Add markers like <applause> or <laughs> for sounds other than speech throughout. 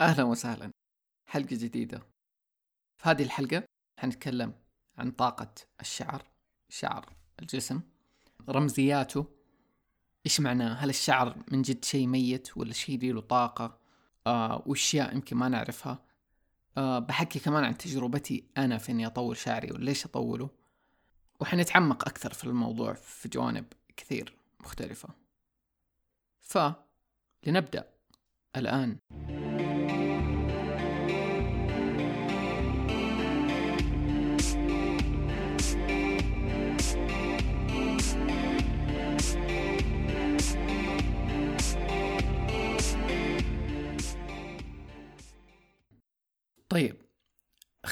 أهلا وسهلا. حلقة جديدة. في هذه الحلقة حنتكلم عن طاقة الشعر شعر الجسم رمزياته إيش معناه هل الشعر من جد شيء ميت ولا شيء له طاقة؟ آه وأشياء يمكن ما نعرفها. آه بحكي كمان عن تجربتي أنا في إني أطول شعري وليش أطوله وحنتعمق أكثر في الموضوع في جوانب كثير مختلفة. ف لنبدأ الآن.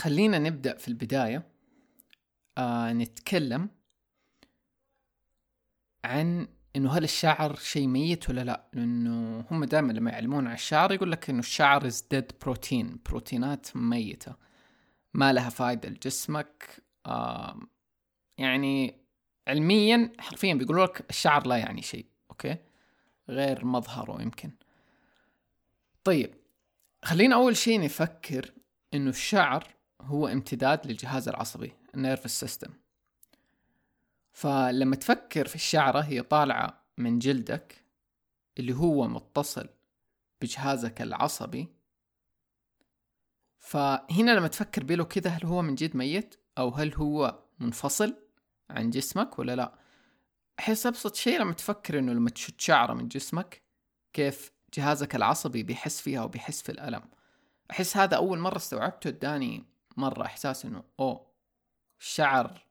خلينا نبدأ في البداية آه نتكلم عن إنه هل الشعر شيء ميت ولا لا؟ لأنه هم دائما لما يعلمون عن الشعر يقول لك إنه الشعر is dead protein بروتينات ميتة ما لها فايدة لجسمك آه يعني علميا حرفيا بيقولوا لك الشعر لا يعني شيء okay؟ غير مظهره يمكن. طيب خلينا أول شيء نفكر إنه الشعر هو امتداد للجهاز العصبي ال nervous system. فلما تفكر في الشعرة هي طالعة من جلدك اللي هو متصل بجهازك العصبي. فهنا لما تفكر بيلو كذا هل هو من جد ميت؟ أو هل هو منفصل عن جسمك ولا لا؟ أحس أبسط شيء لما تفكر إنه لما تشد شعرة من جسمك كيف جهازك العصبي بيحس فيها وبيحس في الألم. أحس هذا أول مرة استوعبته اداني مرة إحساس إنه أوه الشعر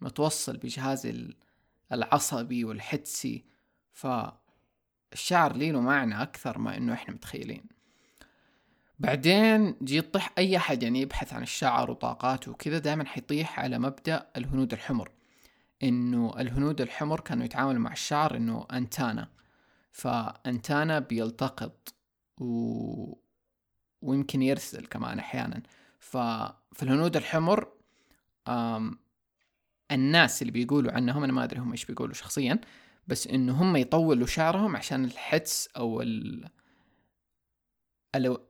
متوصل بجهازي العصبي والحدسي فالشعر لي له معنى أكثر ما إنه إحنا متخيلين. بعدين جي يطيح أي أحد يعني يبحث عن الشعر وطاقاته وكذا دائما حيطيح على مبدأ الهنود الحمر. إنه الهنود الحمر كانوا يتعاملوا مع الشعر إنه أنتانا فأنتانا بيلتقط و... ويمكن يرسل كمان أحيانا. ففي الهنود الحمر الناس اللي بيقولوا عنهم أنا ما أدري هم إيش بيقولوا شخصيا بس انه هم يطولوا شعرهم عشان الحدس أو ال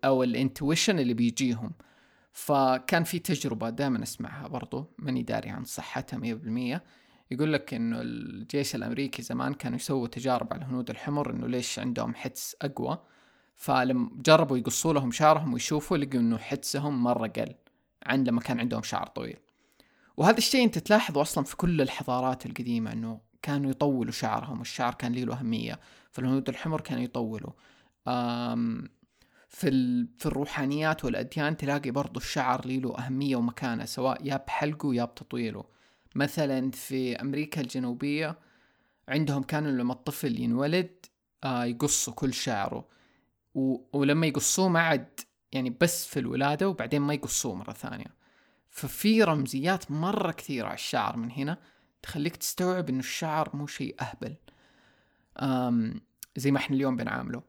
أو الانتويشن اللي بيجيهم. فكان في تجربة دائما أسمعها برضو ماني داري عن صحتها مية بالمية. يقول لك إنه الجيش الأمريكي زمان كانوا يسووا تجارب على الهنود الحمر إنه ليش عندهم حدس أقوى؟ فلما جربوا يقصوا لهم شعرهم ويشوفوا لقوا إنه حدسهم مرة قل عن لما كان عندهم شعر طويل. وهذا الشيء أنت تلاحظه أصلا في كل الحضارات القديمة إنه كانوا يطولوا شعرهم والشعر كان له أهمية فالهنود الحمر كانوا يطولوا. في في الروحانيات والأديان تلاقي برضو الشعر له أهمية ومكانة سواء يا بحلقه يا بتطويله. مثلا في أمريكا الجنوبية عندهم كانوا لما الطفل ينولد آه يقصوا كل شعره. و... ولما يقصوه ما عاد يعني بس في الولادة وبعدين ما يقصوه مرة ثانية. ففي رمزيات مرة كثيرة على الشعر من هنا تخليك تستوعب إنه الشعر مو شيء أهبل. أم زي ما إحنا اليوم بنعامله.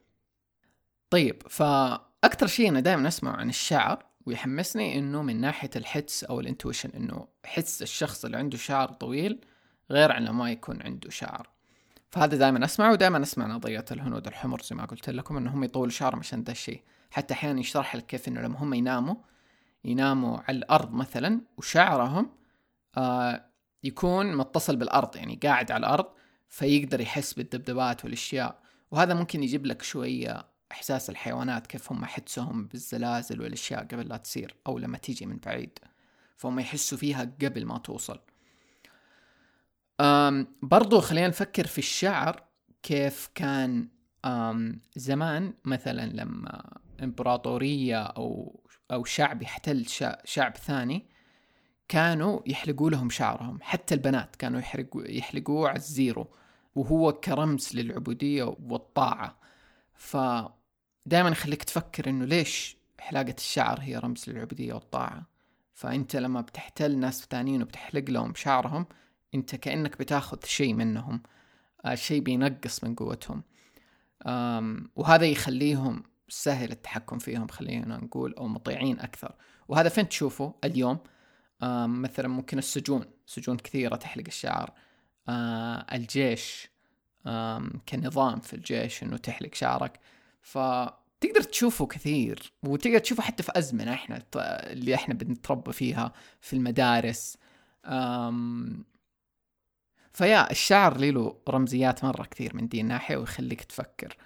طيب فأكثر شيء أنا دائما أسمع عن الشعر ويحمسني إنه من ناحية الحدس أو الإنتويشن إنه حس الشخص اللي عنده شعر طويل غير عن ما يكون عنده شعر. فهذا دائما أسمعه ودائما أسمع نظرية الهنود الحمر زي ما قلت لكم إنهم يطولوا شعرهم عشان ده الشيء. حتى أحيانا يشرح لك كيف إنه لما هم يناموا يناموا على الأرض مثلا وشعرهم آه يكون متصل بالأرض يعني قاعد على الأرض فيقدر يحس بالدبدبات والأشياء. وهذا ممكن يجيب لك شوية إحساس الحيوانات كيف هم حدسهم بالزلازل والأشياء قبل لا تصير أو لما تيجي من بعيد. فهم يحسوا فيها قبل ما توصل. أم برضو خلينا نفكر في الشعر كيف كان أم زمان. مثلا لما إمبراطورية أو أو شعب يحتل شعب ثاني كانوا يحلقوا لهم شعرهم. حتى البنات كانوا يحلقوه على الزيرو وهو كرمز للعبودية والطاعة. فدائما يخليك تفكر إنه ليش حلاقة الشعر هي رمز للعبودية والطاعة؟ فأنت لما بتحتل ناس ثانيين وبتحلق لهم شعرهم انت كأنك بتاخذ شيء منهم شيء بينقص من قوتهم. وهذا يخليهم سهل التحكم فيهم خلينا نقول أو مطيعين أكثر. وهذا فين تشوفه اليوم؟ مثلا ممكن السجون سجون كثيرة تحلق الشعر. آه الجيش كنظام في الجيش إنه تحلق شعرك. فكل تقدر تشوفه كثير وتقدر تشوفه حتى في أزمنة إحنا اللي إحنا بنتربى فيها في المدارس. فيا الشعر له رمزيات مرة كثير من دي الناحية ويخليك تفكر.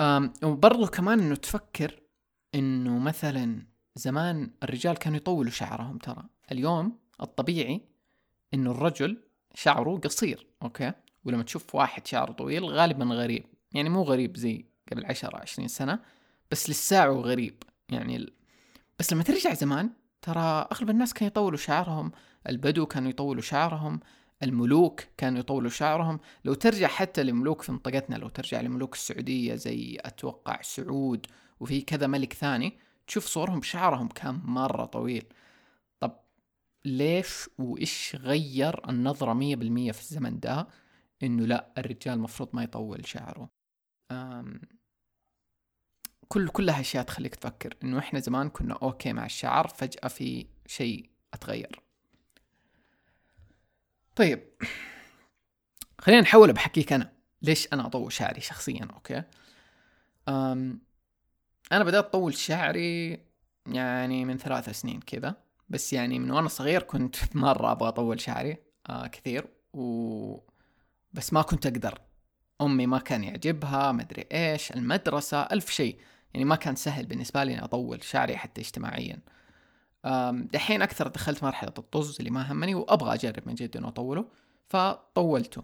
أم وبرضو كمان إنه تفكر إنه مثلا زمان الرجال كانوا يطولوا شعرهم ترى. اليوم الطبيعي إنه الرجل شعره قصير أوكي؟ ولما تشوف واحد شعره طويل غالبا غريب. يعني مو غريب زي قبل عشرة عشرين سنة بس لساعه غريب. يعني ال... بس لما ترجع زمان ترى أغلب الناس كانوا يطولوا شعرهم البدو كانوا يطولوا شعرهم الملوك كانوا يطولوا شعرهم. لو ترجع حتى لملوك في منطقتنا لو ترجع لملوك السعودية زي أتوقع سعود وفي كذا ملك ثاني تشوف صورهم شعرهم كان مرة طويل. طب ليش وإيش غير النظرة مية بالمية في الزمن ده إنه لا الرجال المفروض ما يطول شعره؟ كل كلها اشياء تخليك تفكر إنه إحنا زمان كنا okay مع الشعر فجأة في شيء أتغير. طيب. خلينا نحول بحكيك أنا. ليش أنا أطول شعري شخصيا؟ okay. أم أنا بدأت أطول شعري يعني من ثلاث سنين كذا. بس يعني من وأنا صغير كنت <laughs> مرة أبغى أطول شعري آه كثير. و بس ما كنت أقدر. أمي ما كان يعجبها مدري إيش المدرسة ألف شيء. يعني ما كان سهل بالنسبة لي إني أطول شعري حتى اجتماعيا. دحين أكثر دخلت مرحلة الطز اللي ما همني وأبغى أجرب من جد إنه أطوله فطولته.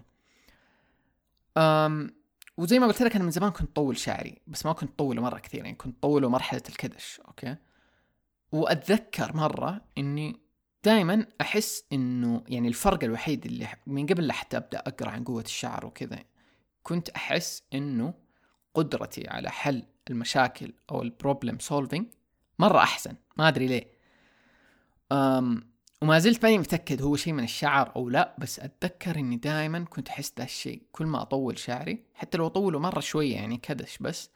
وزي ما قلت لك أنا من زمان كنت طول شعري بس ما كنت طوله مرة كثير يعني كنت طوله مرحلة الكدش أوكي؟ وأتذكر مرة إني دائما أحس إنه يعني الفرق الوحيد اللي من قبل حتى أبدأ أقرأ عن قوة الشعر وكذا كنت أحس إنه قدرتي على حل المشاكل أو ال problem solving مرة أحسن. ما أدري ليه. أم وما زلت ماني متأكد هو شيء من الشعر أو لا بس أتذكر إني دائما كنت أحس ذا الشيء كل ما أطول شعري حتى لو أطوله مرة شوية يعني كدش بس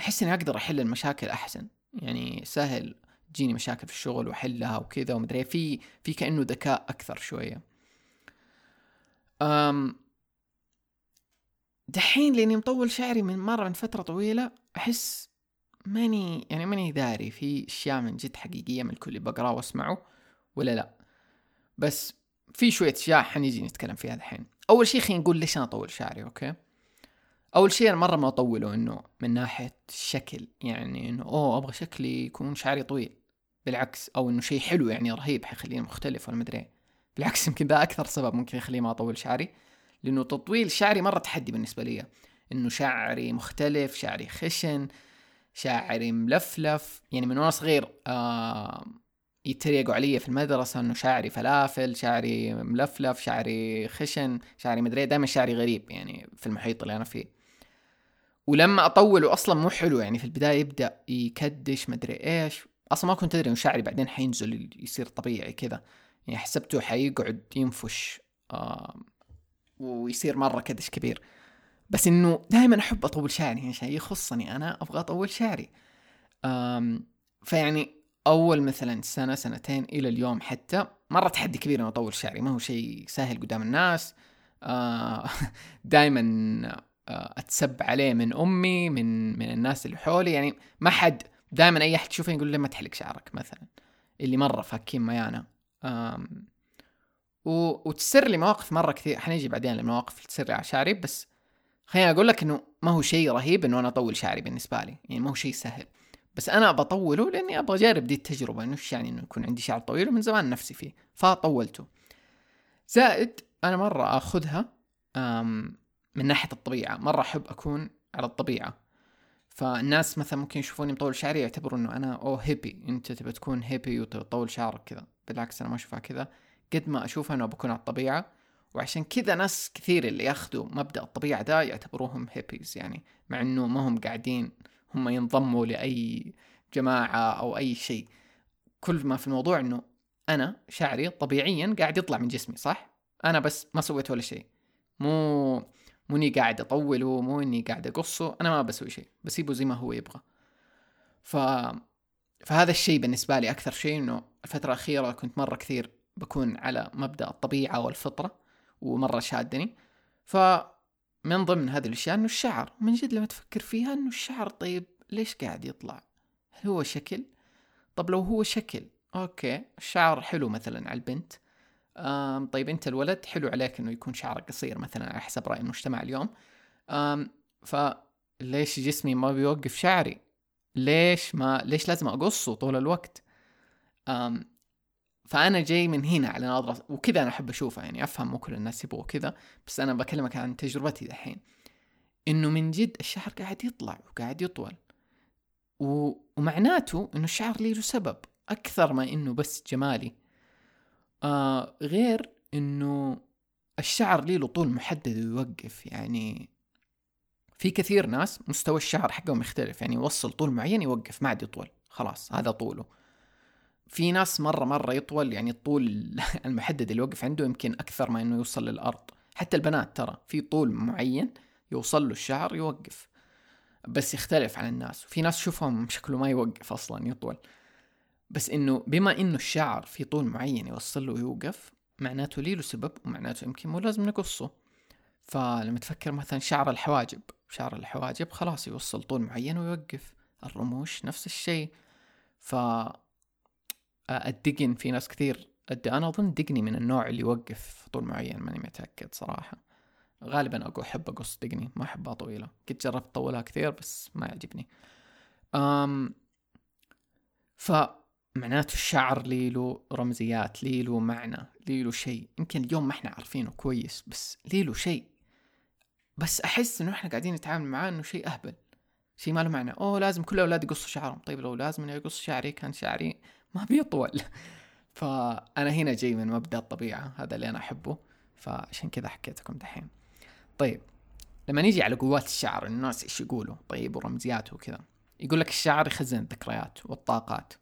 أحس إني أقدر أحل المشاكل أحسن. يعني سهل تجيني مشاكل في الشغل وأحلها وكذا ومدري في في كأنه ذكاء أكثر شوية. أم دحين لأني مطول شعري من مرة من فترة طويلة أحس ماني يعني ماني داري في أشياء من جد حقيقية من الكل بقراه وأسمعه ولا لا؟ بس في شوية أشياء حنيجي نتكلم فيها الحين. أول شيء خلينا نقول ليش أنا أطول شعري أوكي؟ أول شيء أنا مرة ما أطوله إنه من ناحية الشكل يعني إنه أوه أبغى شكلي يكون شعري طويل. بالعكس أو إنه شيء حلو يعني رهيب حيخليني مختلف ولا مدري بالعكس يمكن ذا أكثر سبب ممكن يخليني ما أطول شعري لأنه تطويل شعري مرة تحدي بالنسبة لي. إنه شعري مختلف شعري خشن شعري ملفلف يعني من وأنا صغير آه يتريقوا علي في المدرسة إنه شعري فلافل شعري ملفلف شعري خشن شعري مدري دائما شعري غريب يعني في المحيط اللي أنا فيه. ولما أطوله أصلا مو حلو يعني في البداية يبدأ يكدش مدري إيش. أصلا ما كنت أدري إنه شعري بعدين حينزل يصير طبيعي كذا. يعني حسبته حيقعد ينفش آه ويصير مرة كدش كبير. بس إنه دائما أحب أطول شعري يعني شيء يخصني أنا أبغى أطول شعري. أم فيعني أول مثلا سنة سنتين إلى اليوم حتى مرة تحدي كبير إنه أطول شعري ما هو شيء سهل قدام الناس. آه <laughs> دائما آه أتسب عليه من أمي من من الناس اللي حولي. يعني ما حد دائما أي أحد يشوفني يقول لي ما تحلق شعرك مثلا اللي مرة فاكين ميانا. وتسر لي مواقف مرة كثير. حنيجي بعدين لمواقف تصير لي على شعري بس خليني أقول لك إنه ما هو شيء رهيب إنه أنا أطول شعري بالنسبة لي. يعني ما هو شيء سهل. بس أنا بطوله لأني أبغى أجرب دي التجربة. إنه إيش يعني إنه يكون عندي شعر طويل ومن زمان نفسي فيه. فطولته. زائد أنا مرة أخذها من ناحية الطبيعة. مرة أحب أكون على الطبيعة. فالناس مثلا ممكن يشوفوني مطول شعري يعتبروا إنه أنا أو هيبي. أنت تبى تكون هيبي وتطول شعرك كذا. بالعكس أنا ما أشوفها كذا. قد ما أشوفها إنه بكون على الطبيعة. وعشان كذا ناس كثير اللي ياخذوا مبدأ الطبيعة ده يعتبروهم هيبيز يعني مع إنه ما هم قاعدين هم ينضموا لأي جماعة أو أي شيء. كل ما في الموضوع إنه أنا شعري طبيعيا قاعد يطلع من جسمي صح؟ أنا بس ما سويت ولا شيء. مو مو إني قاعد اطوله مو إني قاعد أقصه أنا ما بسوي شيء بسيبه زي ما هو يبغى. ف فهذا الشيء بالنسبة لي أكثر شيء إنه الفترة الأخيرة كنت مرة كثير بكون على مبدأ الطبيعة والفطرة. ومرة شادني. ف من ضمن هذه الأشياء إنه الشعر من جد لما تفكر فيها إنه الشعر طيب ليش قاعد يطلع؟ هل هو شكل؟ طب لو هو شكل أوكي الشعر حلو مثلا على البنت. آم طيب أنت الولد حلو عليك إنه يكون شعرك قصير مثلا على حسب رأي المجتمع اليوم. آم فليش جسمي ما بيوقف شعري؟ ليش ما ليش لازم أقصه طول الوقت؟ آم فأنا جاي من هنا على نظره وكذا أنا أحب اشوفها يعني أفهم مو كل الناس يبغوا كذا بس أنا بكلمك عن تجربتي دحين. إنه من جد الشعر قاعد يطلع وقاعد يطول. و... ومعناته إنه الشعر لي له سبب أكثر ما إنه بس جمالي. آه غير إنه الشعر لي له طول محدد ويوقف يعني في كثير ناس مستوى الشعر حقهم يختلف يعني يوصل طول معين يوقف ما عاد يطول خلاص هذا طوله. في ناس مرة مرة يطول يعني الطول <laughs> المحدد اللي يوقف عنده يمكن أكثر ما إنه يوصل للأرض. حتى البنات ترى في طول معين يوصل له الشعر يوقف. بس يختلف عن الناس. في ناس تشوفهم شكله ما يوقف أصلا يطول. بس إنه بما إنه الشعر في طول معين يوصل له ويوقف معناته لي له سبب ومعناته يمكن مو لازم نقصه. فلما تفكر مثلا شعر الحواجب شعر الحواجب خلاص يوصل طول معين ويوقف. الرموش نفس الشيء. ف الدقن في ناس كثير. أنا أظن دقني من النوع اللي يوقف طول معين ماني متأكد صراحة. غالبا أقول أحب أقص دقني ما أحبها طويلة. قد جربت اطولها كثير بس ما يعجبني. أم فمعناته الشعر لي له رمزيات لي له معنى لي له شيء. يمكن اليوم ما إحنا عارفينه كويس بس لي له شيء. بس أحس إنه إحنا قاعدين نتعامل معاه إنه شيء أهبل. شيء ما له معنى. أوه لازم كل الاولاد يقصوا شعرهم. طيب لو لازم اني اقص شعري كان شعري ما بيطول. فأنا هنا جاي من مبدأ الطبيعة هذا اللي أنا أحبه. فعشان كذا حكيت لكم دحين. طيب لما نيجي على قوات الشعر الناس إيش يقولوا؟ طيب ورمزياته وكذا. يقول لك الشعر يخزن الذكريات والطاقات.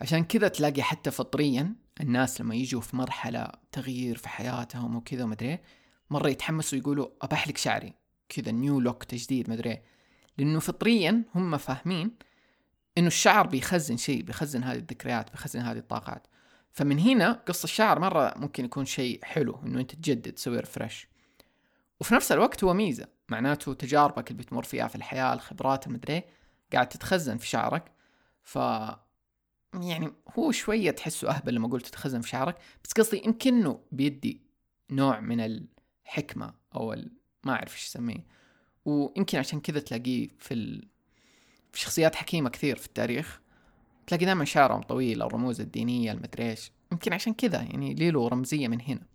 عشان كذا تلاقي حتى فطريا الناس لما يجوا في مرحلة تغيير في حياتهم وكذا ومدري مرة يتحمسوا يقولوا أبحلك شعري. كذا نيو لوك تجديد مدري لأنه فطريا هم فاهمين إنه الشعر بيخزن شيء بيخزن هذه الذكريات بيخزن هذه الطاقات. فمن هنا قص الشعر مرة ممكن يكون شيء حلو إنه أنت تجدد تسوي ريفرش وفي نفس الوقت هو ميزة معناته تجاربك اللي بتمر فيها في الحياة الخبرات المدري قاعد تتخزن في شعرك. ف يعني هو شوية تحسه أهبل لما قلت تتخزن في شعرك بس قصدي يمكنه بيدي نوع من الحكمة أو ال... ما أعرف إيش أسميه ويمكن عشان كذا تلاقيه في ال... شخصيات حكيمة كثير في التاريخ. تلاقي دائما شعرهم طويل الرموز الدينية المدري إيش. يمكن عشان كذا يعني ليلو رمزية من هنا.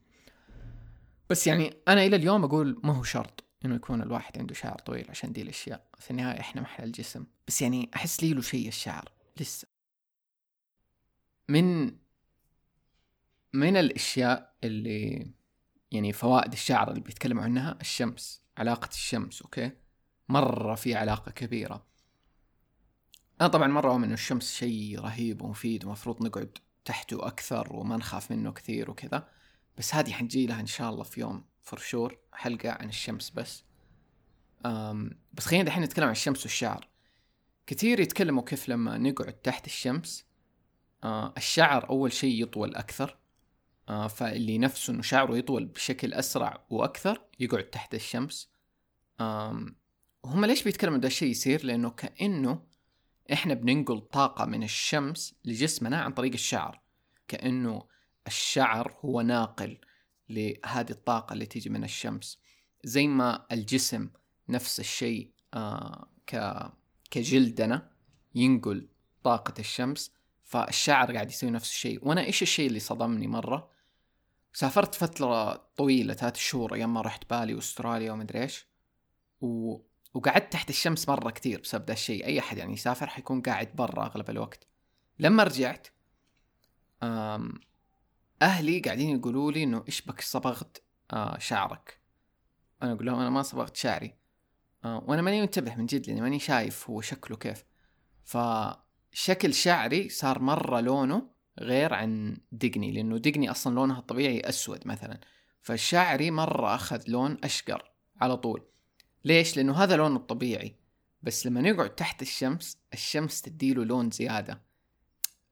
بس يعني أنا إلى اليوم أقول ما هو شرط إنه يكون الواحد عنده شعر طويل عشان دي الأشياء. في النهاية إحنا محل الجسم. بس يعني أحس ليلو شيء الشعر لسه. من من الأشياء اللي يعني فوائد الشعر اللي بيتكلموا عنها الشمس علاقة الشمس أوكي؟ مرة في علاقة كبيرة. أنا طبعا مرة أؤمن الشمس شيء رهيب ومفيد ومفروض نقعد تحته أكثر وما نخاف منه كثير وكذا. بس هذه حنجي لها إن شاء الله في يوم for sure حلقة عن الشمس بس. أم بس خلينا دحين نتكلم عن الشمس والشعر. كثير يتكلموا كيف لما نقعد تحت الشمس آه الشعر أول شيء يطول أكثر. آه فاللي نفسه إنه شعره يطول بشكل أسرع وأكثر يقعد تحت الشمس. وهم ليش بيتكلموا ده الشيء يصير؟ لأنه كأنه إحنا بننقل طاقة من الشمس لجسمنا عن طريق الشعر. كأنه الشعر هو ناقل لهذه الطاقة اللي تيجي من الشمس. زي ما الجسم نفس الشيء آه كجلدنا ينقل طاقة الشمس فالشعر قاعد يسوي نفس الشيء. وأنا إيش الشيء اللي صدمني مرة؟ سافرت فترة طويلة ثلاث شهور أيام ما رحت بالي واستراليا ومدري إيش. وقعدت تحت الشمس مرة كثير بسبب ذا الشيء. أي أحد يعني يسافر حيكون قاعد برا أغلب الوقت. لما رجعت أهلي قاعدين يقولوا لي إنه إيش بك صبغت شعرك؟ أنا أقول لهم أنا ما صبغت شعري. وأنا ماني منتبه من جد لأني ماني شايف هو شكله كيف. فشكل شعري صار مرة لونه غير عن دقني لأنه دقني أصلا لونها الطبيعي أسود مثلا. فشعري مرة أخذ لون أشقر على طول. ليش؟ لأنه هذا لونه الطبيعي. بس لما نقعد تحت الشمس الشمس تديله لون زيادة.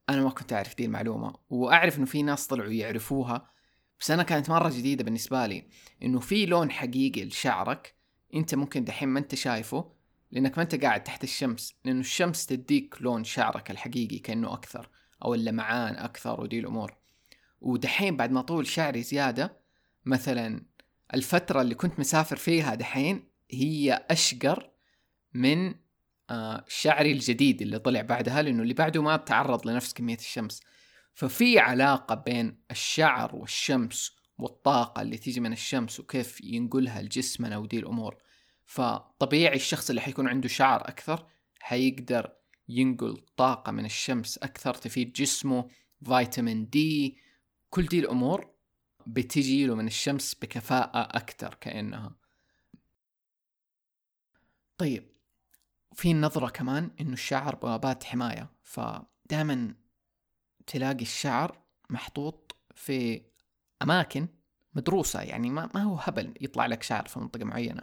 أنا ما كنت أعرف دي المعلومة. وأعرف إنه في ناس طلعوا يعرفوها. بس أنا كانت مرة جديدة بالنسبة لي إنه في لون حقيقي لشعرك أنت ممكن دحين ما أنت شايفه لأنك ما أنت قاعد تحت الشمس. لأنه الشمس تديك لون شعرك الحقيقي كأنه أكثر أو اللمعان أكثر ودي الأمور. ودحين بعد ما طول شعري زيادة مثلا الفترة اللي كنت مسافر فيها دحين هي أشقر من آه شعري الجديد اللي طلع بعدها لأنه اللي بعده ما تعرض لنفس كمية الشمس. ففي علاقة بين الشعر والشمس والطاقة اللي تيجي من الشمس وكيف ينقلها لجسمنا ودي الأمور. فطبيعي الشخص اللي حيكون عنده شعر أكثر حيقدر ينقل طاقة من الشمس أكثر تفيد جسمه فيتامين دي كل دي الأمور بتجي له من الشمس بكفاءة أكثر كأنها. طيب في نظرة كمان إنه الشعر بوابات حماية فدائما تلاقي الشعر محطوط في أماكن مدروسة يعني ما, ما هو هبل يطلع لك شعر في منطقة معينة.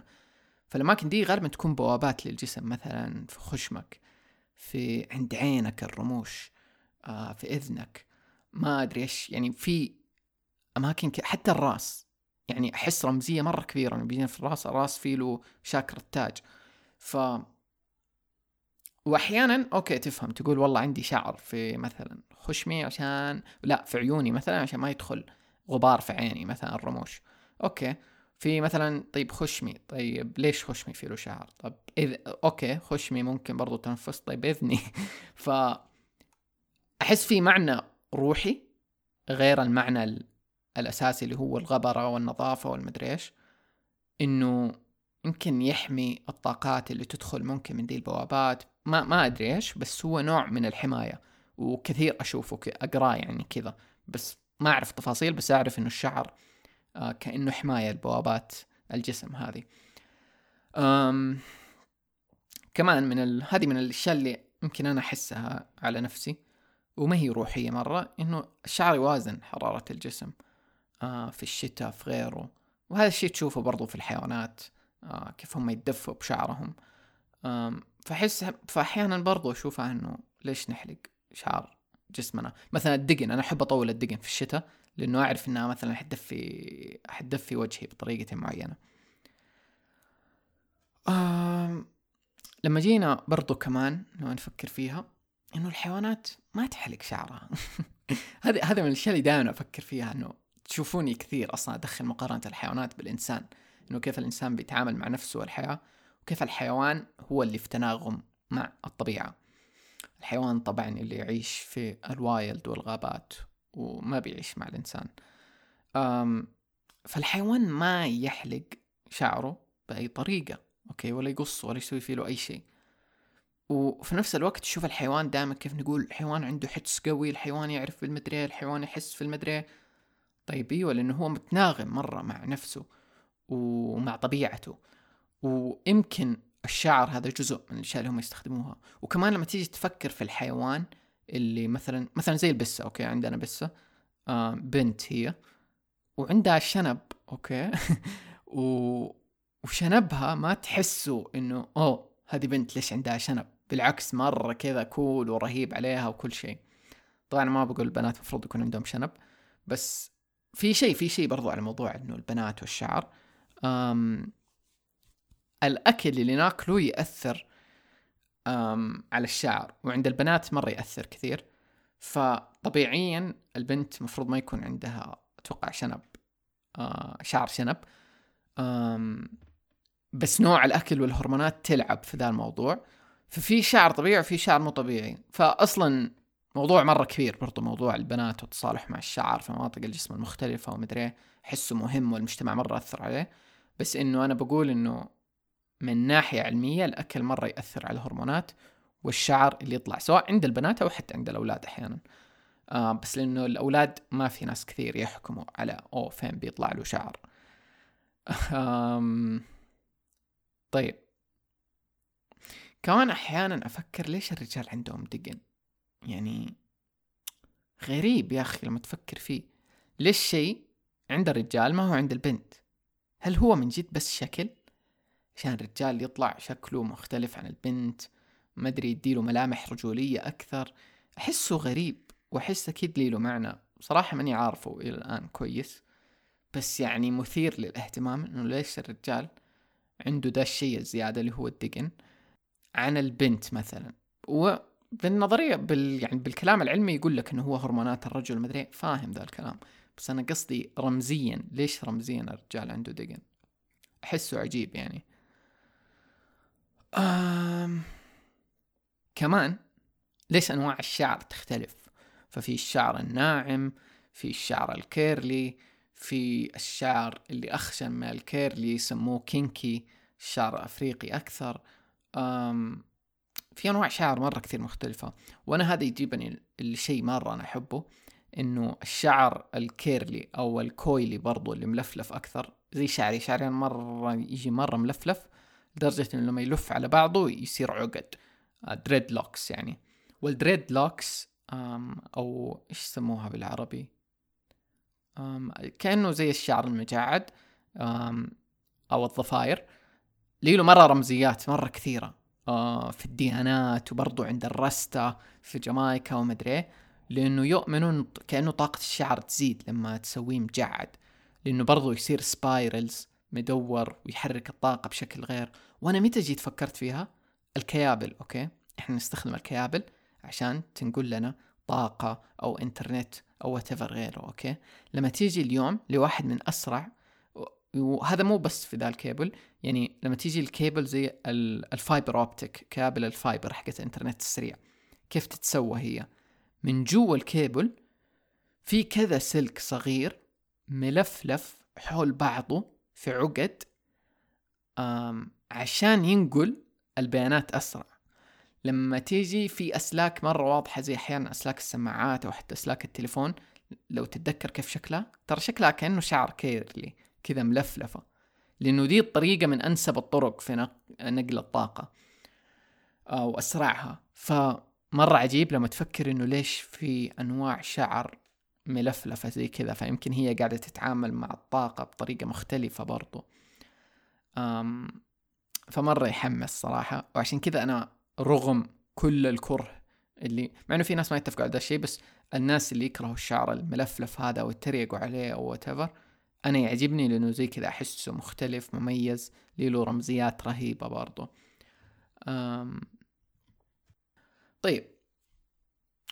فالأماكن دي غالبا تكون بوابات للجسم مثلا في خشمك في عند عينك الرموش آه في إذنك ما أدري إيش يعني في أماكن ك... حتى الرأس يعني أحس رمزية مرة كبيرة بيجينا في الرأس الرأس فيه له شاكر التاج. ف وأحيانا أوكي تفهم تقول والله عندي شعر في مثلا خشمي عشان لا في عيوني مثلا عشان ما يدخل غبار في عيني مثلا الرموش. أوكي. في مثلا طيب خشمي طيب ليش خشمي فيه له شعر؟ طب إذ... أوكي خشمي ممكن برضو تنفس طيب إذني. <laughs> ف أحس في معنى روحي غير المعنى ال... الأساسي اللي هو الغبرة والنظافة والمدري إيش إنه يمكن يحمي الطاقات اللي تدخل ممكن من دي البوابات. ما ما أدري إيش بس هو نوع من الحماية وكثير أشوفه أقرأه يعني كذا. بس ما أعرف تفاصيل بس أعرف إنه الشعر آه، كأنه حماية لبوابات الجسم هذه. أم كمان من ال... هذه من الأشياء اللي يمكن أنا أحسها على نفسي وما هي روحية مرة إنه الشعر يوازن حرارة الجسم آه في الشتاء في غيره. وهذا الشيء تشوفه برضو في الحيوانات. كيف هم يتدفوا بشعرهم. آه فأحس فأحيانا برضو أشوفها إنه ليش نحلق شعر جسمنا؟ مثلا الدقن أنا أحب أطول الدقن في الشتاء لأنه أعرف إنها مثلا حتدفي حتدفي وجهي بطريقه معينة. لما جينا برضو كمان لما نفكر فيها إنه الحيوانات ما تحلق شعرها. <laughs> هذا هذا من الأشياء اللي دائما أفكر فيها إنه تشوفوني كثير أصلا أدخل مقارنة الحيوانات بالإنسان. إنه كيف الإنسان بيتعامل مع نفسه والحياة وكيف الحيوان هو اللي في تناغم مع الطبيعة. الحيوان طبعا اللي يعيش في ال wild والغابات وما بيعيش مع الإنسان. أم فالحيوان ما يحلق شعره بأي طريقة أوكي؟ ولا يقص ولا يسوي فيه له أي شيء. وفي نفس الوقت تشوف الحيوان دائما كيف نقول الحيوان عنده حس قوي الحيوان يعرف بالمدري الحيوان يحس في المدري. طيب إيوه لأنه هو متناغم مرة مع نفسه. ومع طبيعته. ويمكن الشعر هذا جزء من الأشياء اللي هم يستخدموها. وكمان لما تيجي تفكر في الحيوان اللي مثلا مثلا زي البسة أوكي عندنا بسة آه بنت هي. وعندها شنب أوكي. <laughs> و... وشنبها ما تحسوا إنه أوه هذه بنت ليش عندها شنب؟ بالعكس مرة كذا كول ورهيب عليها وكل شيء. طبعا ما بقول البنات المفروض يكون عندهم شنب بس في شيء في شيء برضو على موضوع إنه البنات والشعر. أم الأكل اللي ناكله يأثر على الشعر وعند البنات مرة يأثر كثير. فطبيعيا البنت مفروض ما يكون عندها أتوقع شنب آه شعر شنب. بس نوع الأكل والهرمونات تلعب في ذا الموضوع. ففي شعر طبيعي وفي شعر مو طبيعي. فأصلا موضوع مرة كبير برضو موضوع البنات والتصالح مع الشعر في مناطق الجسم المختلفة ومدري أحسه مهم والمجتمع مرة أثر عليه. بس إنه أنا بقول إنه من ناحية علمية الأكل مرة يأثر على الهرمونات والشعر اللي يطلع سواء عند البنات أو حتى عند الأولاد أحيانا. آه بس لأنه الأولاد ما في ناس كثير يحكموا على أو فين بيطلع له شعر. آم طيب. كمان أحيانا أفكر ليش الرجال عندهم دقن؟ يعني غريب يا أخي لما تفكر فيه. ليش شيء عند الرجال ما هو عند البنت؟ هل هو من جد بس شكل؟ عشان الرجال يطلع شكله مختلف عن البنت ما أدري يديله ملامح رجولية أكثر. أحسه غريب وأحس أكيد لي له معنى. صراحة ماني عارفه إلى الآن كويس. بس يعني مثير للاهتمام إنه ليش الرجال عنده ده الشيء الزيادة اللي هو الدقن عن البنت مثلا؟ وبالنظرية بال يعني بالكلام العلمي يقول لك إنه هو هرمونات الرجل مدري فاهم ذا الكلام. بس أنا قصدي رمزيا. ليش رمزيا الرجال عنده دقن؟ أحسه عجيب يعني. أم... كمان ليش أنواع الشعر تختلف؟ ففي الشعر الناعم في الشعر ال curly في الشعر اللي أخشن من ال curly يسموه kinky الشعر أفريقي أكثر. أم في أنواع شعر مرة كثير مختلفة. وأنا هذا يعجبني الشيء مرة أنا أحبه. إنه الشعر ال curly أو ال coily برضو اللي ملفلف أكثر. زي شعري شعري مرة يجي مرة ملفلف لدرجة إنه لما يلف على بعضه يصير عقد. dreadlocks يعني. وال dreadlocks أو إيش يسموها بالعربي؟ كأنه زي الشعر المجعد أو الضفاير. اللي له مرة رمزيات مرة كثيرة. آه، في الديانات وبرضو عند الرستا في جامايكا ومدري لأنه يؤمنون كأنه طاقة الشعر تزيد لما تسويه مجعد لأنه برضو يصير spirals مدور ويحرك الطاقة بشكل غير. وأنا متى جيت فكرت فيها؟ الكيابل أوكي؟ إحنا نستخدم الكيابل عشان تنقل لنا طاقة أو إنترنت أو whatever غيره أوكي؟ لما تيجي اليوم لواحد من أسرع وهذا مو بس في ذا الكيبل يعني لما تيجي الكيبل زي ال fiber optic cable ال fiber حقت الانترنت السريع كيف تتسوى هي؟ من جوا الكيبل في كذا سلك صغير ملفلف حول بعضه في عقد عشان ينقل البيانات أسرع. لما تيجي في أسلاك مرة واضحة زي أحيانا أسلاك السماعات أو حتى أسلاك التليفون لو تتذكر كيف شكلها ترى شكلها كأنه شعر curly كذا ملفلفة لأنه دي الطريقة من أنسب الطرق في نقل الطاقة أو أسرعها. فمره عجيب لما تفكر إنه ليش في أنواع شعر ملفلفة زي كذا فيمكن هي قاعدة تتعامل مع الطاقة بطريقة مختلفة برضو. أم فمرة يحمس صراحة. وعشان كذا أنا رغم كل الكره اللي مع إنه في ناس ما يتفقوا على هذا الشيء بس الناس اللي يكرهوا الشعر الملفلف هذا أو يتريقوا عليه أو وات أنا يعجبني لأنه زي كذا أحسه مختلف مميز له رمزيات رهيبة برضو. أم... طيب.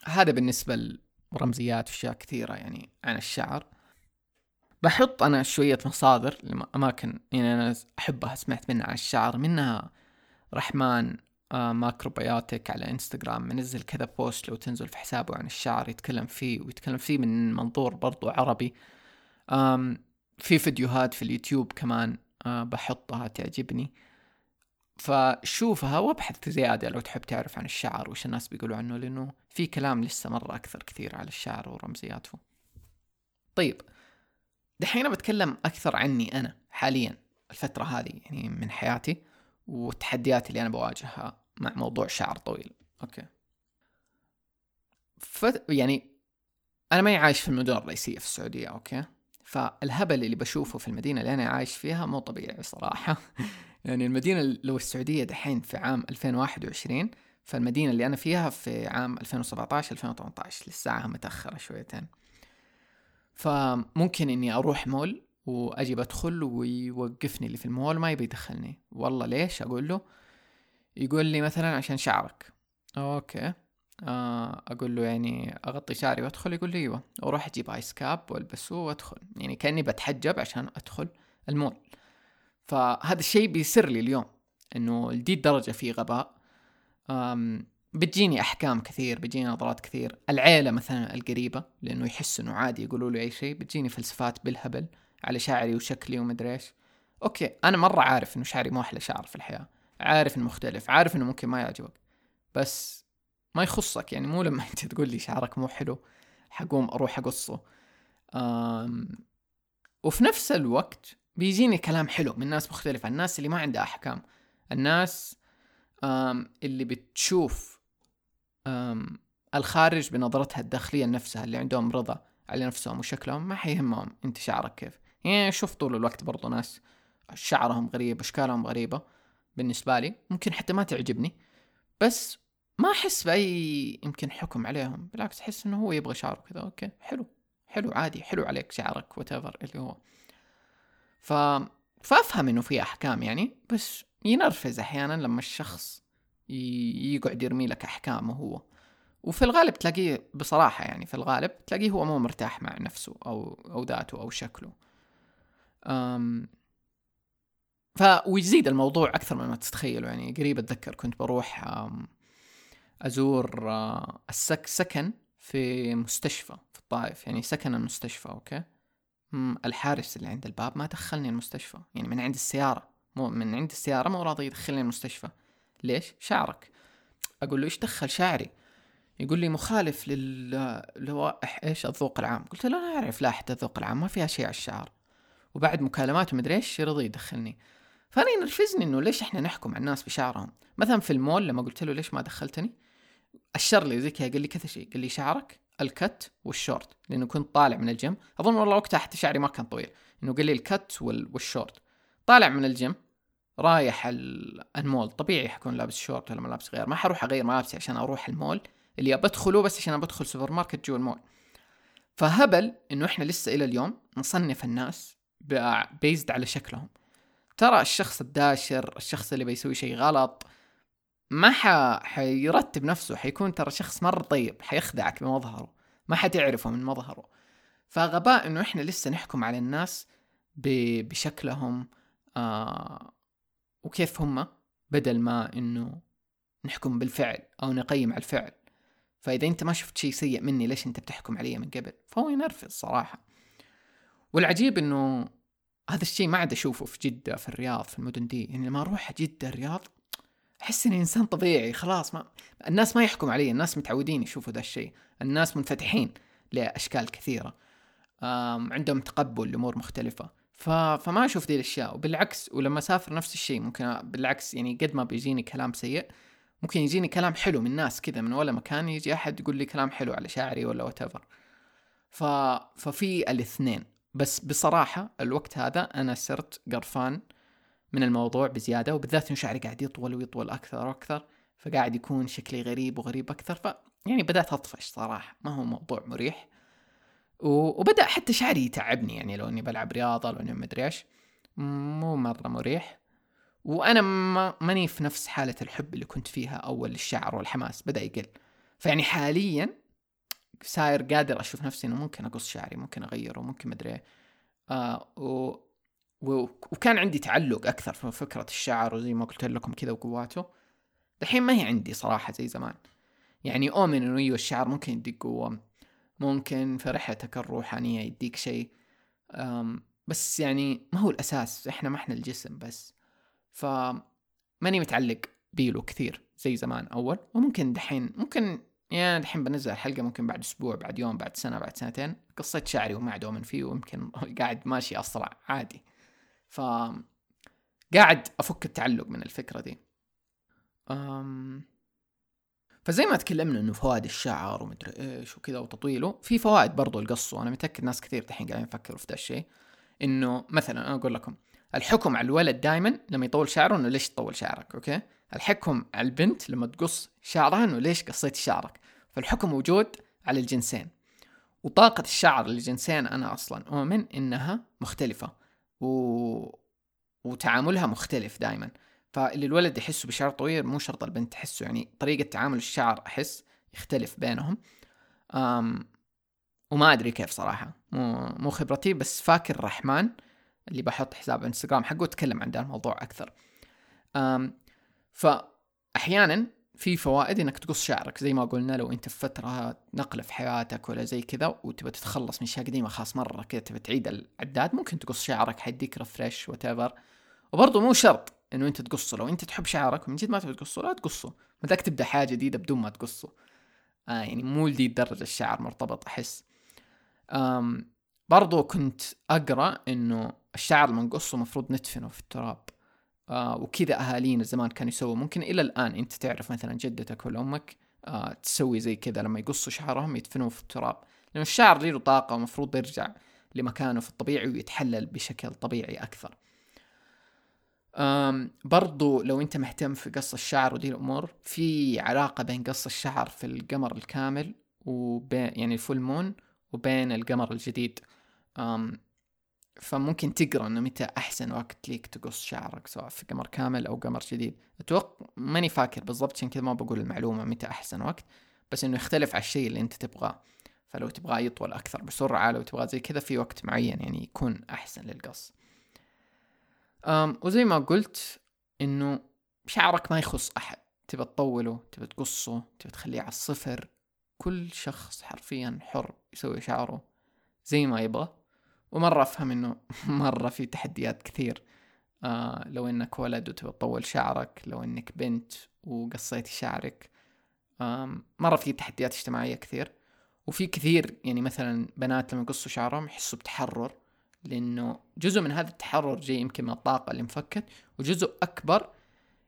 هذا بالنسبة لرمزيات اشياء كثيرة يعني عن الشعر. بحط أنا شوية مصادر لأماكن يعني أنا أحبها سمعت منها عن الشعر منها رحمن آه macrobiotic على إنستغرام منزل كذا بوست لو تنزل في حسابه عن الشعر يتكلم فيه ويتكلم فيه من منظور برضو عربي. في فيديوهات في اليوتيوب كمان آه بحطها تعجبني. فشوفها وابحث زيادة لو تحب تعرف عن الشعر وش الناس بيقولوا عنه لأنه في كلام لسه مرة أكثر كثير على الشعر ورمزياته. طيب دحين بتكلم أكثر عني أنا حاليا الفترة هذه يعني من حياتي والتحديات اللي أنا بواجهها مع موضوع شعر طويل. أوكي. ف... يعني أنا ماني عايش في المدن الرئيسية في السعودية أوكي؟ فالهبل اللي بشوفه في المدينة اللي أنا عايش فيها مو طبيعي صراحة <laughs> يعني المدينة لو السعودية دحين في عام 2021 فالمدينة اللي أنا فيها في عام 2017 2018 لساعة متأخرة شويتين. فممكن إني أروح مول وأجي بدخل ويوقفني اللي في المول ما يبي يدخلني. والله ليش؟ أقول له يقول لي مثلا عشان شعرك. أوكي. آه أقول له يعني أغطي شعري وأدخل يقول لي أيوه. وأروح أجيب ice cap وألبسه وأدخل. يعني كأني بتحجب عشان أدخل المول. فهذا الشيء بيسر لي اليوم إنه لدي الدرجه في غباء. بتجيني أحكام كثير بتجيني نظرات كثير. العيلة مثلا القريبة لأنه يحس إنه عادي يقولوا له أي شيء بتجيني فلسفات بالهبل على شعري وشكلي ومدري إيش. أوكي أنا مرة عارف إنه شعري مو أحلى شعر في الحياة عارف إنه مختلف عارف إنه ممكن ما يعجبك. بس ما يخصك يعني مو لما <laughs> أنت تقول لي شعرك مو حلو حقوم أروح أقصه. وفي نفس الوقت بيجيني كلام حلو من ناس مختلفة الناس اللي ما عندها أحكام الناس اللي بتشوف الخارج بنظرتها الداخلية لنفسها اللي عندهم رضا على نفسهم وشكلهم ما حيهمهم أنت شعرك كيف. يعني شوف طول الوقت برضو ناس شعرهم غريب أشكالهم غريبة بالنسبة لي ممكن حتى ما تعجبني بس ما أحس بأي يمكن حكم عليهم بالعكس أحس إنه هو يبغى شعره كذا أوكي حلو حلو عادي حلو عليك شعرك وات اللي هو. ف... فافهم إنه في أحكام يعني بس ينرفز أحيانا لما الشخص ي... يقعد يرمي لك أحكامه هو. وفي الغالب تلاقيه بصراحة يعني في الغالب تلاقيه هو مو مرتاح مع نفسه أو أو ذاته أو شكله. أم ف ويزيد الموضوع أكثر مما تتخيلوا يعني. قريب أتذكر كنت بروح أزور السك سكن في مستشفى في الطائف يعني سكن المستشفى أوكي؟ الحارس اللي عند الباب ما دخلني المستشفى. يعني من عند السيارة. مو من عند السيارة مو راضي يدخلني المستشفى. ليش؟ شعرك. أقول له إيش دخل شعري؟ يقول لي مخالف للوائح إيش؟ الذوق العام. قلت له أنا أعرف لائحة الذوق العام ما فيها شيء على الشعر. وبعد مكالمات ومدري إيش رضي يدخلني. فأنا ينرفزني إنه ليش إحنا نحكم على الناس بشعرهم؟ مثلا في المول لما قلت له ليش ما دخلتني؟ أشر لي زي كذا قال لي كذا شيء. قال لي شعرك؟ الكت والشورت لأنه كنت طالع من الجيم. أظن والله وقتها حتى شعري ما كان طويل إنه قال لي الكت والشورت. طالع من الجيم رايح المول طبيعي حكون لابس شورت ولا ملابس غير. ما حروح أغير ملابسي عشان أروح المول اللي بدخله بس عشان بدخل سوبر ماركت جوا المول. فهبل إنه إحنا لسه إلى اليوم نصنف الناس بيزد على شكلهم. ترى الشخص الداشر الشخص اللي بيسوي شيء غلط ما ح... حيرتب نفسه حيكون ترى شخص مرة طيب حيخدعك بمظهره ما حتعرفه من مظهره. فغباء إنه إحنا لسه نحكم على الناس ب... بشكلهم آه وكيف هم بدل ما إنه نحكم بالفعل أو نقيم على الفعل. فإذا أنت ما شفت شيء سيء مني ليش أنت بتحكم علي من قبل؟ فهو ينرفز صراحة. والعجيب إنه هذا الشيء ما عاد أشوفه في جدة في الرياض في المدن دي. يعني لما أروح جدة الرياض أحس إني إنسان طبيعي خلاص ما الناس ما يحكم علي الناس متعودين يشوفوا ذا الشيء الناس منفتحين لأشكال كثيرة. عندهم تقبل لأمور مختلفة. ف... فما أشوف ذي الأشياء وبالعكس ولما أسافر نفس الشيء ممكن بالعكس يعني قد ما بيجيني كلام سيء ممكن يجيني كلام حلو من ناس كذا من ولا مكان يجي أحد يقول لي كلام حلو على شعري ولا وات ف... ففي الاثنين. بس بصراحة الوقت هذا أنا صرت قرفان من الموضوع بزيادة وبالذات إنه شعري قاعد يطول ويطول أكثر وأكثر فقاعد يكون شكلي غريب وغريب أكثر ف يعني بدأت أطفش صراحة ما هو موضوع مريح. و... وبدأ حتى شعري يتعبني يعني لو إني بلعب رياضة لو إني مدري إيش مو مرة مريح. وأنا ما ماني في نفس حالة الحب اللي كنت فيها أول للشعر والحماس بدأ يقل. فيعني حاليا صاير قادر أشوف نفسي إنه ممكن أقص شعري ممكن أغيره ممكن مدري آه و... وكان عندي تعلق أكثر في فكرة الشعر وزي ما قلت لكم كذا وقواته. الحين ما هي عندي صراحة زي زمان. يعني اؤمن إنه أيوه الشعر ممكن يديك قوة ممكن في رحلتك الروحانية يديك شيء. بس يعني ما هو الأساس إحنا ما إحنا الجسم بس. ف ماني متعلق بيلو كثير زي زمان أول. وممكن دحين ممكن يعني دحين بنزل الحلقة ممكن بعد أسبوع بعد يوم بعد سنة بعد سنتين. قصيت شعري وما عاد اؤمن فيه ويمكن قاعد ماشي أسرع عادي. ف قاعد أفك التعلق من الفكرة دي. أم... فزي ما تكلمنا إنه فوائد الشعر ومدري إيش وكذا وتطويله في فوائد برضو القص وأنا متأكد ناس كثير دحين قاعدين يفكروا في ذا الشيء. إنه مثلا أنا أقول لكم الحكم على الولد دائما لما يطول شعره إنه ليش تطول شعرك أوكي؟ الحكم على البنت لما تقص شعرها إنه ليش قصيت شعرك؟ فالحكم موجود على الجنسين. وطاقة الشعر للجنسين أنا أصلا أؤمن إنها مختلفة. و... وتعاملها مختلف دائما فاللي الولد يحسه بشعر طويل مو شرط البنت تحسه يعني طريقة تعامل الشعر أحس يختلف بينهم. أم... وما أدري كيف صراحة. مو مو خبرتي بس فاكر الرحمن اللي بحط حساب إنستغرام حقه اتكلم عن ذا الموضوع أكثر. أم فاحيانا في فوائد إنك تقص شعرك زي ما قلنا لو أنت في فترة نقله في حياتك ولا زي كذا وتبى تتخلص من أشياء قديمة خلاص مرة كذا تبى تعيد العداد ممكن تقص شعرك حيديك refresh whatever وبرضه مو شرط إنه أنت تقصه لو أنت تحب شعرك ومن جد ما تبي تقصه لا تقصه. ما تبدأ حاجة جديدة بدون ما تقصه. آه يعني مو لدي الدرجه الشعر مرتبط أحس. أم برضو كنت أقرأ إنه الشعر المنقص المفروض ندفنه في التراب. آه وكذا أهالينا زمان كانوا يسووا ممكن إلى الآن أنت تعرف مثلا جدتك ولا أمك آه تسوي زي كذا لما يقصوا شعرهم يدفنوه في التراب. لأنه الشعر له طاقة ومفروض يرجع لمكانه في الطبيعي ويتحلل بشكل طبيعي أكثر. برضو لو أنت مهتم في قص الشعر ودي الأمور في علاقة بين قص الشعر في القمر الكامل وبين يعني الفول مون وبين القمر الجديد. فممكن تقرأ إنه متى أحسن وقت ليك تقص شعرك سواء في قمر كامل أو قمر جديد أتوقع ماني فاكر بالضبط عشان كذا ما بقول المعلومة متى أحسن وقت بس إنه يختلف على الشيء اللي أنت تبغاه. فلو تبغاه يطول أكثر بسرعة لو تبغاه زي كذا في وقت معين يعني يكون أحسن للقص. أم وزي ما قلت إنه شعرك ما يخص أحد. تبى تطوله تبى تقصه تبى تخليه على الصفر. كل شخص حرفيا حر يسوي شعره زي ما يبغى. ومرة أفهم إنه <laughs> مرة في تحديات كثير. آه لو إنك ولد وتبغى تطول شعرك لو إنك بنت وقصيتي شعرك آه مرة في تحديات اجتماعية كثير. وفي كثير يعني مثلا بنات لما يقصوا شعرهم يحسوا بتحرر لأنه جزء من هذا التحرر جاي يمكن من الطاقة اللي انفكت وجزء أكبر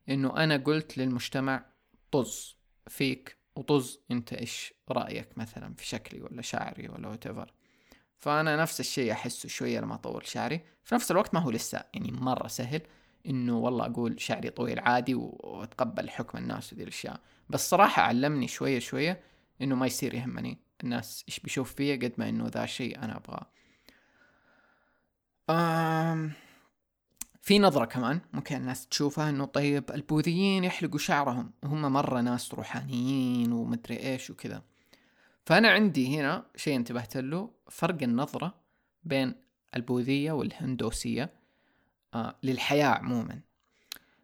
إنه أنا قلت للمجتمع طز فيك وطز أنت إيش رأيك مثلا في شكلي ولا شعري ولا whatever. فأنا نفس الشيء أحسه شوية لما اطول شعري. في نفس الوقت ما هو لسه يعني مرة سهل إنه والله أقول شعري طويل عادي وأتقبل حكم الناس ودي الأشياء. بس صراحة علمني شوية شوية إنه ما يصير يهمني الناس إيش بيشوف فيا قد ما إنه ذا شيء أنا أبغاه. أم في نظرة كمان ممكن الناس تشوفها إنه طيب البوذيين يحلقوا شعرهم وهم مرة ناس روحانيين ومدري إيش وكذا. فأنا عندي هنا شيء انتبهت له فرق النظرة بين البوذية والهندوسية آه للحياة عموما.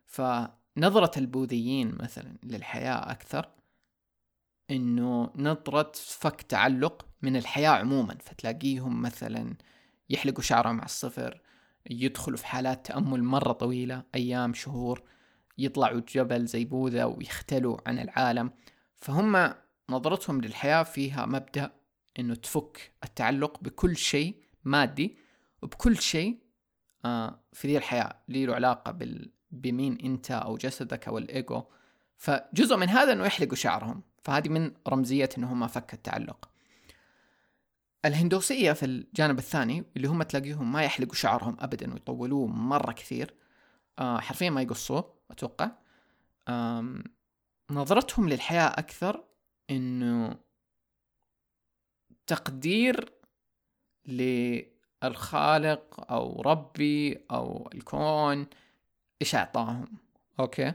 فنظرة البوذيين مثلا للحياة أكثر إنه نظرة فك تعلق من الحياة عموما. فتلاقيهم مثلا يحلقوا شعرهم على الصفر يدخلوا في حالات تأمل مرة طويلة أيام شهور يطلعوا جبل زي بوذا ويختلوا عن العالم. فهم نظرتهم للحياة فيها مبدأ إنه تفك التعلق بكل شيء مادي وبكل شيء آه في ذي الحياة اللي له علاقة بال... بمين أنت أو جسدك أو الإيجو. فجزء من هذا إنه يحلقوا شعرهم. فهذه من رمزية إنه ما فك التعلق. الهندوسية في الجانب الثاني اللي هم تلاقيهم ما يحلقوا شعرهم ابدا ويطولوه مرة كثير آه حرفيا ما يقصوه أتوقع. نظرتهم للحياة أكثر إنه تقدير للخالق أو ربي أو الكون إيش اعطاهم okay؟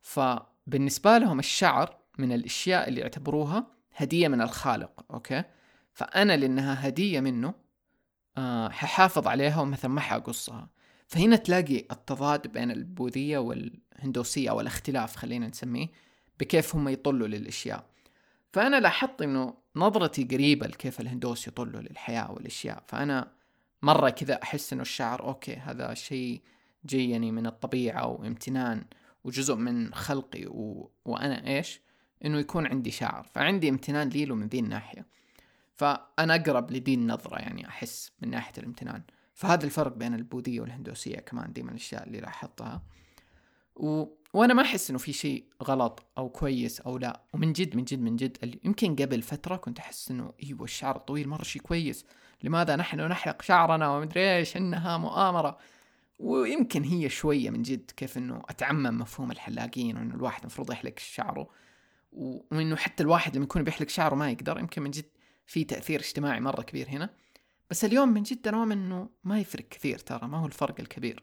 فبالنسبة لهم الشعر من الأشياء اللي يعتبروها هدية من الخالق okay؟ فأنا لأنها هدية منه آه ححافظ عليها ومثلا ما حقصها فهنا تلاقي التضاد بين البوذية والهندوسية أو الاختلاف خلينا نسميه بكيف هم يطلوا للأشياء. فأنا لاحظت إنه نظرتي قريبة لكيف الهندوس يطلوا للحياة والأشياء. فأنا مرة كذا أحس إنه الشعر أوكي هذا شيء جيني من الطبيعة وامتنان وجزء من خلقي و... وأنا إيش؟ إنه يكون عندي شعر. فعندي امتنان ليله من ذي الناحية. فأنا أقرب لدي النظرة يعني أحس من ناحية الامتنان. فهذا الفرق بين البوذية والهندوسية كمان دي من الأشياء اللي لاحظتها. و... وأنا ما أحس إنه في شيء غلط أو كويس أو لا. ومن جد من جد من جد يمكن قبل فترة كنت أحس إنه أيوه الشعر الطويل مرة شيء كويس. لماذا نحن نحلق شعرنا ومدري إيش إنها مؤامرة؟ ويمكن هي شوية من جد كيف إنه أتعمم مفهوم الحلاقين وإنه الواحد المفروض يحلق شعره. وإنه حتى الواحد لما يكون بيحلق شعره ما يقدر. يمكن من جد في تأثير اجتماعي مرة كبير هنا. بس اليوم من جد أنا إنه ما يفرق كثير ترى ما هو الفرق الكبير.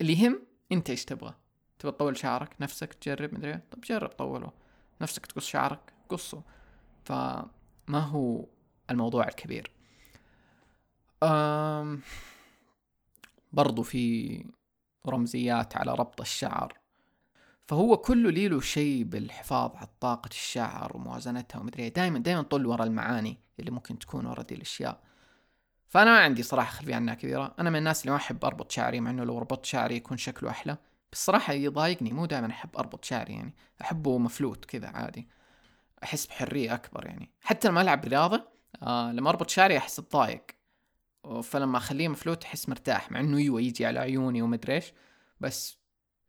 اللي يهم انت إيش تبغى؟ تبغى تطول شعرك نفسك تجرب مدري إيه؟ طب جرب طوله. نفسك تقص شعرك قصه. فما هو الموضوع الكبير. أم برضو في رمزيات على ربط الشعر. فهو كله لي له شيء بالحفاظ على طاقة الشعر وموازنتها ومدري إيه. دائما دائما طل ورا المعاني اللي ممكن تكون ورا دي الأشياء. فأنا ما عندي صراحة خلفية عنها كبيرة. أنا من الناس اللي ما أحب أربط شعري مع إنه لو ربطت شعري يكون شكله أحلى. بصراحة يضايقني مو دائما أحب أربط شعري يعني. أحبه مفلوت كذا عادي. أحس بحرية أكبر يعني. حتى لما ألعب رياضة آه لما أربط شعري أحس أتضايق فلما أخليه مفلوت أحس مرتاح مع إنه أيوة يجي على عيوني ومدري إيش. بس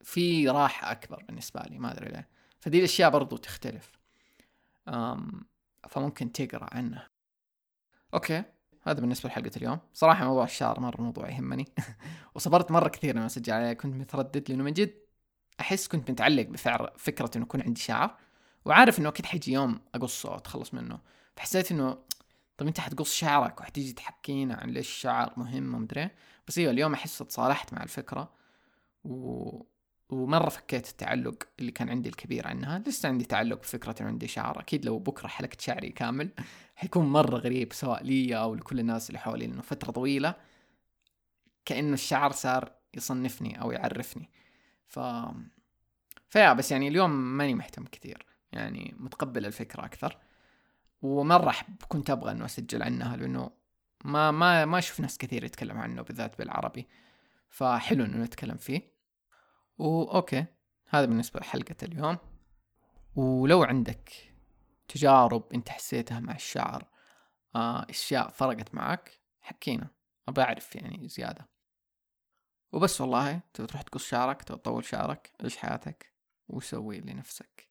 في راحة أكبر بالنسبة لي ما أدري ليه. فدي الأشياء برضو تختلف. أم فممكن تقرأ عنها. أوكي. هذا بالنسبة لحلقة اليوم. صراحة موضوع الشعر مرة موضوع يهمني. <laughs> وصبرت مرة كثير لما أسجل عليه. كنت متردد لأنه من جد أحس كنت متعلق بفعر فكرة إنه يكون عندي شعر. وعارف إنه أكيد حيجي يوم أقصه أو أتخلص منه. فحسيت إنه طب أنت حتقص شعرك وحتيجي تحكينا عن ليش الشعر مهم ومدري بس إيوه اليوم أحس تصالحت مع الفكرة و... ومرة فكيت التعلق اللي كان عندي الكبير عنها لسه عندي تعلق بفكرة إنه عندي شعر أكيد لو بكرة حلقت شعري كامل <laughs> حيكون مرة غريب سواء لي أو لكل الناس اللي حولي لأنه فترة طويلة كأنه الشعر صار يصنفني أو يعرفني. ف فيا بس يعني اليوم ماني مهتم كثير يعني متقبل الفكرة أكثر. ومرة أحب كنت أبغى إنه أسجل عنها لأنه ما ما ما أشوف ناس كثير يتكلم عنه بالذات بالعربي. فحلو إنه نتكلم فيه. وأوكي هذا بالنسبة لحلقة اليوم. ولو عندك تجارب أنت حسيتها مع الشعر آه أشياء فرقت معك حكينا. أبى أعرف يعني زيادة. وبس والله تبغى تروح تقص شعرك تبغى تطول شعرك عيش حياتك وسوي لنفسك.